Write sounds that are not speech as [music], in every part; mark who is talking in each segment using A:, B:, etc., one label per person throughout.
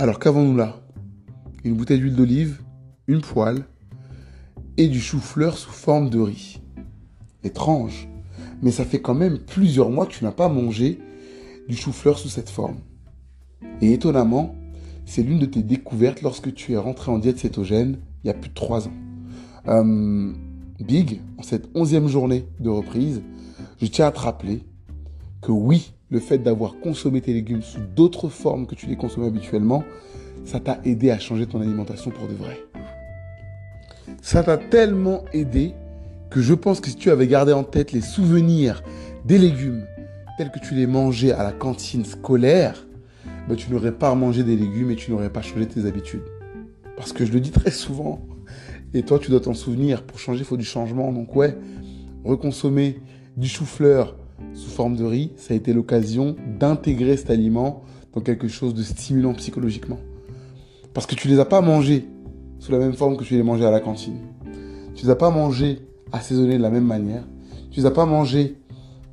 A: Alors qu'avons-nous là? Une bouteille d'huile d'olive, une poêle et du chou-fleur sous forme de riz. Étrange, mais ça fait quand même plusieurs mois que tu n'as pas mangé du chou-fleur sous cette forme. Et étonnamment, c'est l'une de tes découvertes lorsque tu es rentré en diète cétogène il y a plus de trois ans. Euh, Big, en cette onzième journée de reprise, je tiens à te rappeler que oui, le fait d'avoir consommé tes légumes sous d'autres formes que tu les consommais habituellement, ça t'a aidé à changer ton alimentation pour de vrai. Ça t'a tellement aidé que je pense que si tu avais gardé en tête les souvenirs des légumes tels que tu les mangeais à la cantine scolaire, ben tu n'aurais pas mangé des légumes et tu n'aurais pas changé tes habitudes. Parce que je le dis très souvent, et toi tu dois t'en souvenir, pour changer il faut du changement. Donc ouais, reconsommer du chou-fleur sous forme de riz, ça a été l'occasion d'intégrer cet aliment dans quelque chose de stimulant psychologiquement. Parce que tu ne les as pas mangés sous la même forme que tu les mangeais à la cantine. Tu les as pas mangés assaisonnés de la même manière. Tu les as pas mangés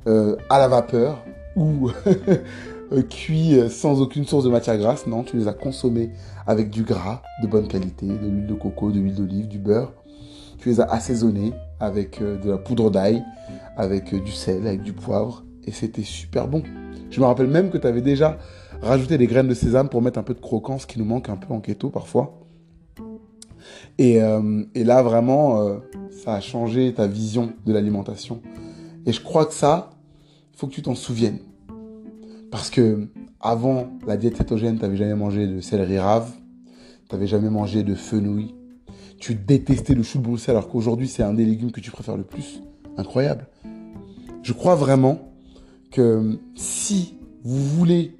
A: euh, à la vapeur ou [laughs] euh, cuits euh, sans aucune source de matière grasse. Non, tu les as consommés avec du gras de bonne qualité, de l'huile de coco, de l'huile d'olive, du beurre. Tu les as assaisonnés avec de la poudre d'ail, avec du sel, avec du poivre. Et c'était super bon. Je me rappelle même que tu avais déjà rajouté des graines de sésame pour mettre un peu de croquance qui nous manque un peu en keto parfois. Et, et là, vraiment, ça a changé ta vision de l'alimentation. Et je crois que ça, il faut que tu t'en souviennes. Parce que avant la diète cétogène, tu n'avais jamais mangé de céleri rave, tu n'avais jamais mangé de fenouil, tu détestais le chou de Bruxelles alors qu'aujourd'hui c'est un des légumes que tu préfères le plus. Incroyable. Je crois vraiment que si vous voulez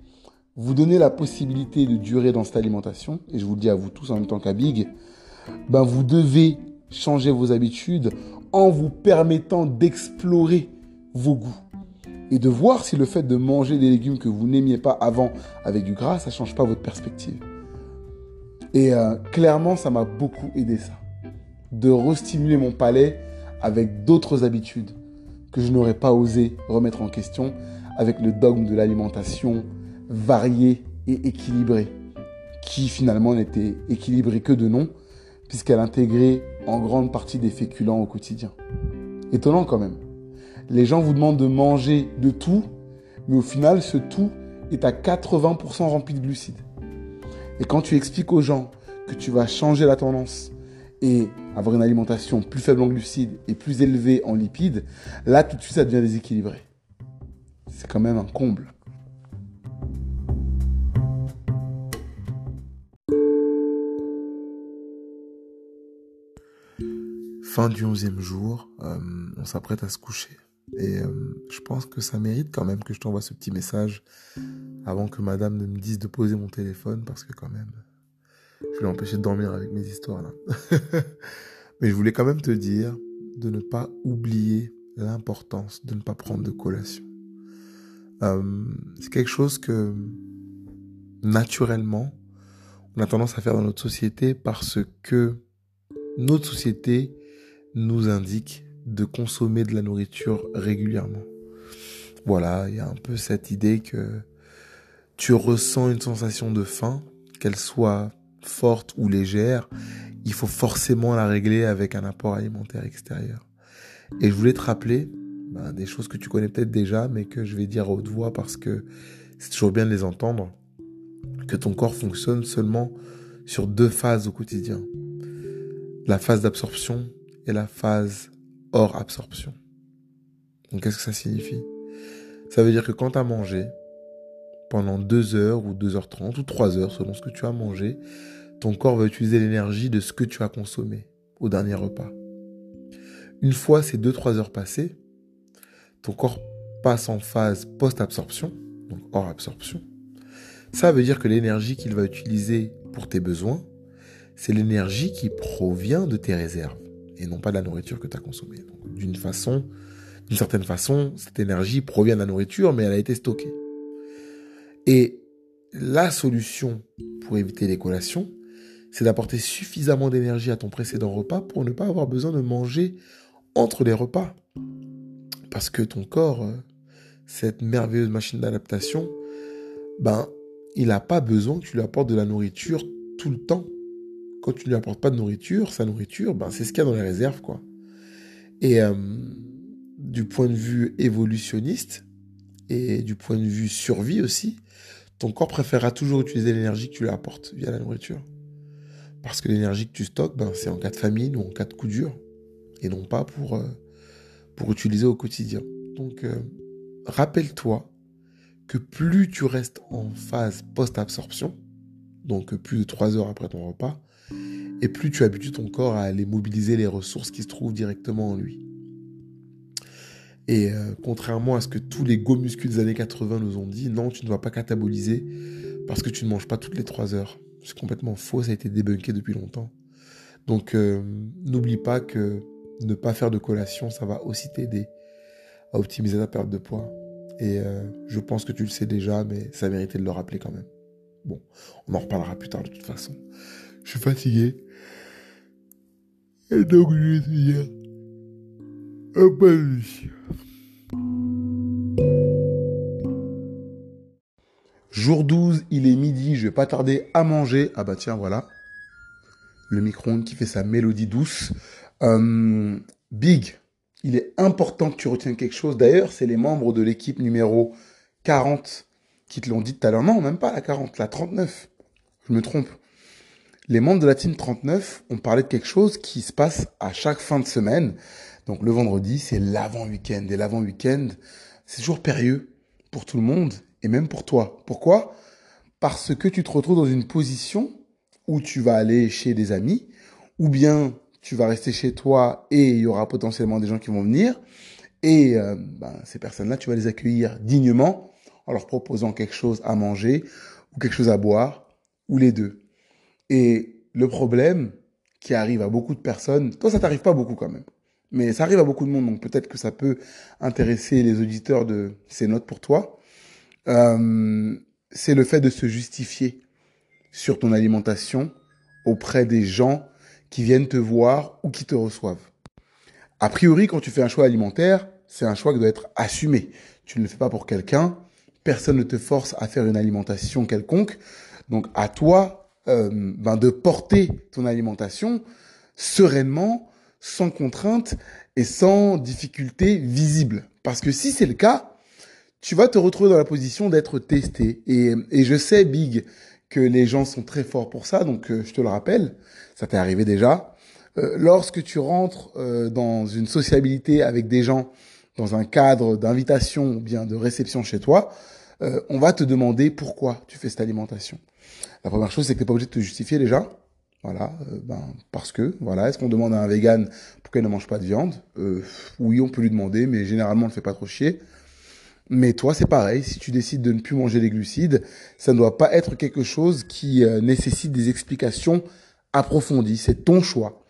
A: vous donner la possibilité de durer dans cette alimentation, et je vous le dis à vous tous en même temps qu'à Big, ben vous devez changer vos habitudes en vous permettant d'explorer vos goûts et de voir si le fait de manger des légumes que vous n'aimiez pas avant avec du gras, ça change pas votre perspective. Et euh, clairement, ça m'a beaucoup aidé ça. De restimuler mon palais avec d'autres habitudes que je n'aurais pas osé remettre en question avec le dogme de l'alimentation variée et équilibrée, qui finalement n'était équilibrée que de nom, puisqu'elle intégrait en grande partie des féculents au quotidien. Étonnant quand même. Les gens vous demandent de manger de tout, mais au final, ce tout est à 80% rempli de glucides. Et quand tu expliques aux gens que tu vas changer la tendance et avoir une alimentation plus faible en glucides et plus élevée en lipides, là tout de suite ça devient déséquilibré. C'est quand même un comble. Fin du onzième jour, euh, on s'apprête à se coucher. Et euh, je pense que ça mérite quand même que je t'envoie ce petit message avant que madame ne me dise de poser mon téléphone parce que quand même, je vais l'empêcher de dormir avec mes histoires là. [laughs] Mais je voulais quand même te dire de ne pas oublier l'importance de ne pas prendre de collation. Euh, c'est quelque chose que naturellement on a tendance à faire dans notre société parce que notre société nous indique de consommer de la nourriture régulièrement. Voilà, il y a un peu cette idée que tu ressens une sensation de faim, qu'elle soit forte ou légère, il faut forcément la régler avec un apport alimentaire extérieur. Et je voulais te rappeler ben, des choses que tu connais peut-être déjà, mais que je vais dire à haute voix parce que c'est toujours bien de les entendre, que ton corps fonctionne seulement sur deux phases au quotidien. La phase d'absorption et la phase hors absorption. Donc qu'est-ce que ça signifie? Ça veut dire que quand tu as mangé, pendant 2 heures ou 2h30 ou 3 heures selon ce que tu as mangé, ton corps va utiliser l'énergie de ce que tu as consommé au dernier repas. Une fois ces 2-3 heures passées, ton corps passe en phase post-absorption, donc hors absorption. Ça veut dire que l'énergie qu'il va utiliser pour tes besoins, c'est l'énergie qui provient de tes réserves et non pas de la nourriture que tu as consommée. D'une façon, d'une certaine façon, cette énergie provient de la nourriture, mais elle a été stockée. Et la solution pour éviter les collations, c'est d'apporter suffisamment d'énergie à ton précédent repas pour ne pas avoir besoin de manger entre les repas. Parce que ton corps, euh, cette merveilleuse machine d'adaptation, ben, il n'a pas besoin que tu lui apportes de la nourriture tout le temps. Quand tu lui apportes pas de nourriture, sa nourriture, ben, c'est ce qu'il y a dans les réserves, quoi. Et euh, du point de vue évolutionniste et du point de vue survie aussi, ton corps préférera toujours utiliser l'énergie que tu lui apportes via la nourriture. Parce que l'énergie que tu stockes, ben, c'est en cas de famine ou en cas de coup dur, et non pas pour, euh, pour utiliser au quotidien. Donc, euh, rappelle-toi que plus tu restes en phase post-absorption, donc plus de 3 heures après ton repas, et plus tu habitues ton corps à aller mobiliser les ressources qui se trouvent directement en lui. Et euh, contrairement à ce que tous les go muscles des années 80 nous ont dit, non, tu ne vas pas cataboliser parce que tu ne manges pas toutes les 3 heures. C'est complètement faux, ça a été débunké depuis longtemps. Donc euh, n'oublie pas que ne pas faire de collation, ça va aussi t'aider à optimiser ta perte de poids. Et euh, je pense que tu le sais déjà, mais ça méritait de le rappeler quand même. Bon, on en reparlera plus tard de toute façon. Je suis fatigué. Et donc je vais te dire Jour 12, il est midi, je vais pas tarder à manger. Ah bah tiens, voilà. Le micro-ondes qui fait sa mélodie douce. Euh, Big, il est important que tu retiennes quelque chose. D'ailleurs, c'est les membres de l'équipe numéro 40 qui te l'ont dit tout à l'heure. Non, même pas la 40, la 39. Je me trompe. Les membres de la team 39 ont parlé de quelque chose qui se passe à chaque fin de semaine. Donc le vendredi, c'est l'avant-week-end. Et l'avant-week-end, c'est toujours périlleux pour tout le monde et même pour toi. Pourquoi? Parce que tu te retrouves dans une position où tu vas aller chez des amis ou bien tu vas rester chez toi et il y aura potentiellement des gens qui vont venir. Et euh, ben, ces personnes-là, tu vas les accueillir dignement en leur proposant quelque chose à manger ou quelque chose à boire ou les deux. Et le problème qui arrive à beaucoup de personnes, toi ça t'arrive pas beaucoup quand même, mais ça arrive à beaucoup de monde, donc peut-être que ça peut intéresser les auditeurs de ces notes pour toi, euh, c'est le fait de se justifier sur ton alimentation auprès des gens qui viennent te voir ou qui te reçoivent. A priori, quand tu fais un choix alimentaire, c'est un choix qui doit être assumé. Tu ne le fais pas pour quelqu'un, personne ne te force à faire une alimentation quelconque. Donc à toi euh, ben de porter ton alimentation sereinement, sans contrainte et sans difficulté visible. Parce que si c'est le cas, tu vas te retrouver dans la position d'être testé. Et, et je sais, Big, que les gens sont très forts pour ça, donc euh, je te le rappelle, ça t'est arrivé déjà. Euh, lorsque tu rentres euh, dans une sociabilité avec des gens, dans un cadre d'invitation ou bien de réception chez toi, on va te demander pourquoi tu fais cette alimentation. La première chose, c'est que tu n'es pas obligé de te justifier déjà. Voilà, ben parce que voilà, est-ce qu'on demande à un vegan pourquoi il ne mange pas de viande? Oui, on peut lui demander, mais généralement on le fait pas trop chier. Mais toi, c'est pareil. Si tu décides de ne plus manger les glucides, ça ne doit pas être quelque chose qui euh, nécessite des explications approfondies. C'est ton choix.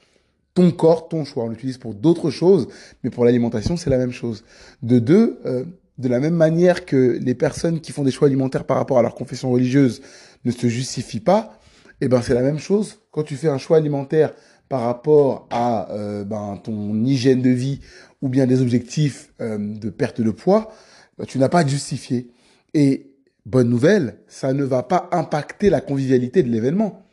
A: Ton corps, ton choix. On l'utilise pour d'autres choses, mais pour l'alimentation, c'est la même chose. De deux, euh, de la même manière que les personnes qui font des choix alimentaires par rapport à leur confession religieuse ne se justifient pas, eh ben c'est la même chose quand tu fais un choix alimentaire par rapport à euh, ben, ton hygiène de vie ou bien des objectifs de perte de poids bah, tu n'as pas à justifier. Et bonne nouvelle, ça ne va pas impacter la convivialité de l'événement.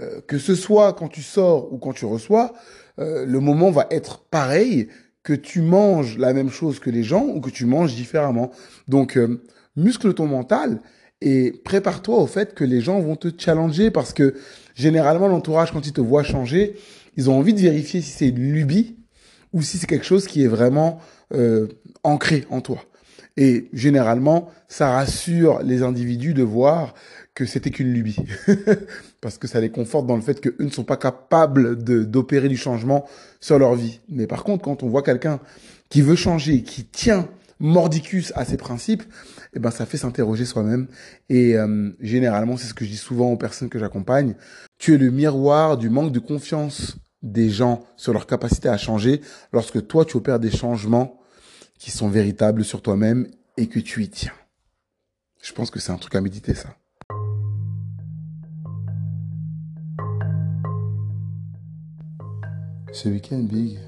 A: Euh, que ce soit quand tu sors ou quand tu reçois, euh, le moment va être pareil que tu manges la même chose que les gens ou que tu manges différemment. Donc, euh, muscle ton mental et prépare-toi au fait que les gens vont te challenger parce que généralement l'entourage, quand ils te voient changer, ils ont envie de vérifier si c'est une lubie ou si c'est quelque chose qui est vraiment ancré en toi. Et généralement, ça rassure les individus de voir que c'était qu'une lubie. [laughs] Parce que ça les conforte dans le fait qu'eux ne sont pas capables d'opérer du changement sur leur vie. Mais par contre, quand on voit quelqu'un qui veut changer, qui tient mordicus à ses principes, eh ben ça fait s'interroger soi-même. Et euh, généralement, c'est ce que je dis souvent aux personnes que j'accompagne. Tu es le miroir du manque de confiance des gens sur leur capacité à changer lorsque toi tu opères des changements qui sont véritables sur toi-même et que tu y tiens. Je pense que c'est un truc à méditer ça. Ce week-end, Big,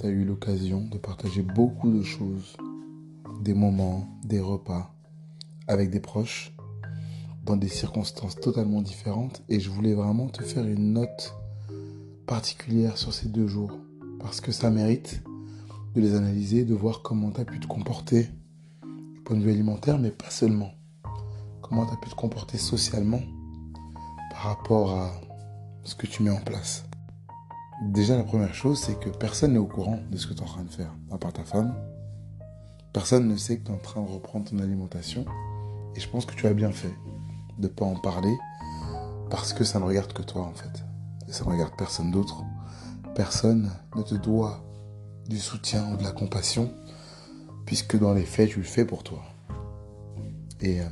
A: tu as eu l'occasion de partager beaucoup de choses, des moments, des repas avec des proches dans des circonstances totalement différentes et je voulais vraiment te faire une note particulière sur ces deux jours parce que ça mérite de les analyser, de voir comment tu as pu te comporter du point de vue alimentaire, mais pas seulement. Comment tu as pu te comporter socialement par rapport à ce que tu mets en place. Déjà, la première chose, c'est que personne n'est au courant de ce que tu es en train de faire, à part ta femme. Personne ne sait que tu es en train de reprendre ton alimentation. Et je pense que tu as bien fait de ne pas en parler parce que ça ne regarde que toi en fait. Et ça ne regarde personne d'autre. Personne ne te doit du soutien ou de la compassion puisque dans les faits tu le fais pour toi. Et euh,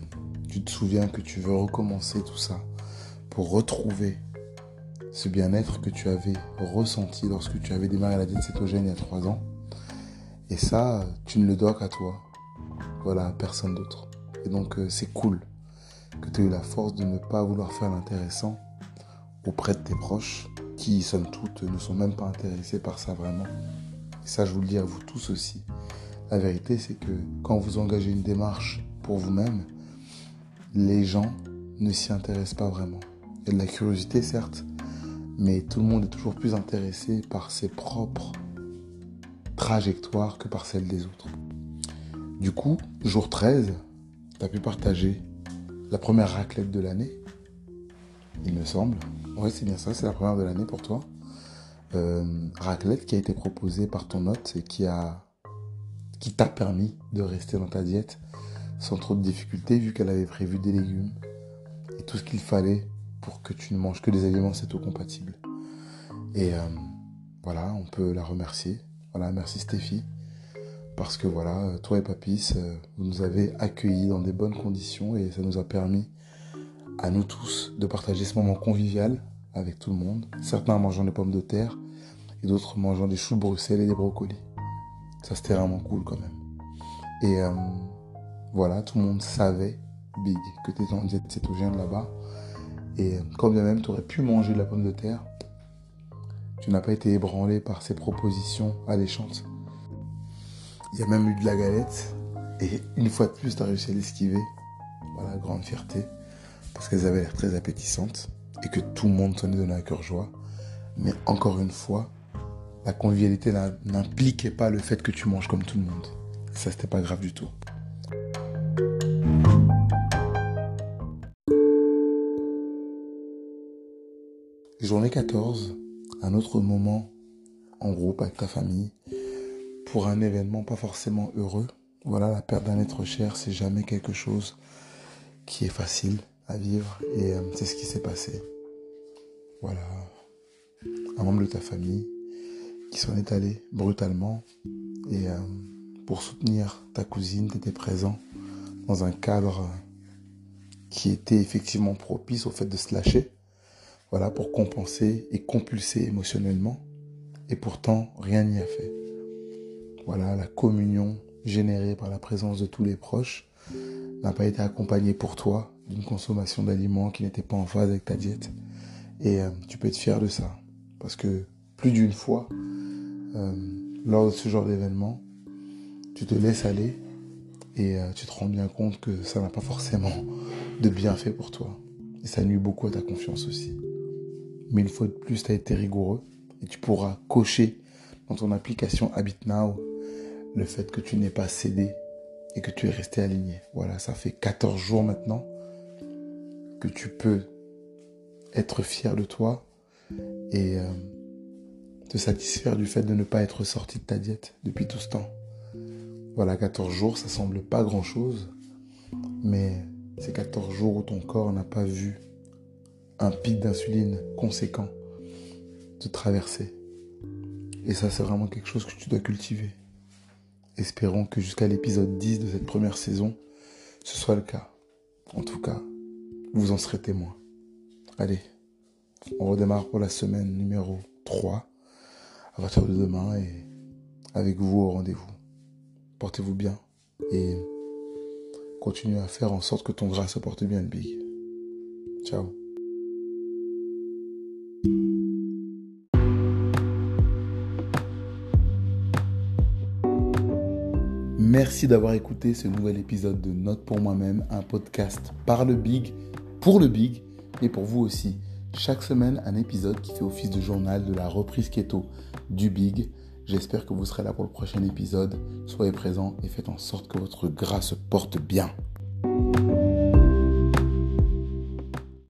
A: tu te souviens que tu veux recommencer tout ça pour retrouver ce bien-être que tu avais ressenti lorsque tu avais démarré la diète cétogène il y a trois ans. Et ça, tu ne le dois qu'à toi. Voilà, personne d'autre. Et donc, euh, c'est cool que tu aies eu la force de ne pas vouloir faire l'intéressant auprès de tes proches, qui, somme toute, ne sont même pas intéressés par ça vraiment. Ça, je vous le dis à vous tous aussi. La vérité, c'est que quand vous engagez une démarche pour vous-même, les gens ne s'y intéressent pas vraiment. Il y a de la curiosité, certes, mais tout le monde est toujours plus intéressé par ses propres trajectoires que par celles des autres. Du coup, jour 13, tu as pu partager la première raclette de l'année, il me semble. Ouais, c'est bien ça, c'est la première de l'année pour toi. Euh, raclette qui a été proposée par ton hôte et qui a qui t'a permis de rester dans ta diète sans trop de difficultés vu qu'elle avait prévu des légumes et tout ce qu'il fallait pour que tu ne manges que des aliments céto-compatibles. Et euh, voilà, on peut la remercier. Voilà, merci Stéphie parce que voilà, toi et Papis, euh, vous nous avez accueillis dans des bonnes conditions et ça nous a permis à nous tous de partager ce moment convivial avec tout le monde. Certains mangeant des pommes de terre et d'autres mangeant des choux de Bruxelles et des brocolis. Ça c'était vraiment cool quand même. Et euh, voilà, tout le monde savait, Big, que tu étais cétogène là-bas. Et euh, quand bien même tu aurais pu manger de la pomme de terre, tu n'as pas été ébranlé par ces propositions alléchantes. Il y a même eu de la galette. Et une fois de plus, tu as réussi à l'esquiver. Voilà, grande fierté. Parce qu'elles avaient l'air très appétissantes. Et que tout le monde s'en est donné à cœur joie. Mais encore une fois, la convivialité n'impliquait pas le fait que tu manges comme tout le monde. Ça, c'était pas grave du tout. Journée 14, un autre moment en groupe avec ta famille pour un événement pas forcément heureux. Voilà, la perte d'un être cher, c'est jamais quelque chose qui est facile à vivre et euh, c'est ce qui s'est passé. Voilà, un membre de ta famille qui s'en est allé brutalement et euh, pour soutenir ta cousine, tu étais présent dans un cadre qui était effectivement propice au fait de se lâcher. Voilà, pour compenser et compulser émotionnellement. Et pourtant, rien n'y a fait voilà, la communion générée par la présence de tous les proches n'a pas été accompagnée pour toi d'une consommation d'aliments qui n'était pas en phase avec ta diète. Et euh, tu peux être fier de ça. Parce que plus d'une fois, euh, lors de ce genre d'événement, tu te laisses aller et euh, tu te rends bien compte que ça n'a pas forcément de bienfait pour toi. Et ça nuit beaucoup à ta confiance aussi. Mais une fois de plus, tu as été rigoureux et tu pourras cocher dans ton application Habit Now le fait que tu n'aies pas cédé et que tu es resté aligné. Voilà, ça fait 14 jours maintenant que tu peux être fier de toi et euh, te satisfaire du fait de ne pas être sorti de ta diète depuis tout ce temps. Voilà, 14 jours, ça semble pas grand-chose, mais c'est 14 jours où ton corps n'a pas vu un pic d'insuline conséquent te traverser. Et ça, c'est vraiment quelque chose que tu dois cultiver. Espérons que jusqu'à l'épisode 10 de cette première saison, ce soit le cas. En tout cas, vous en serez témoin. Allez, on redémarre pour la semaine numéro 3 à partir de demain et avec vous au rendez-vous. Portez-vous bien et continuez à faire en sorte que ton gras se porte bien, Big. Ciao. Merci d'avoir écouté ce nouvel épisode de Note pour moi-même, un podcast par le Big pour le Big, mais pour vous aussi. Chaque semaine, un épisode qui fait office de journal de la reprise keto du Big. J'espère que vous serez là pour le prochain épisode. Soyez présents et faites en sorte que votre gras porte bien.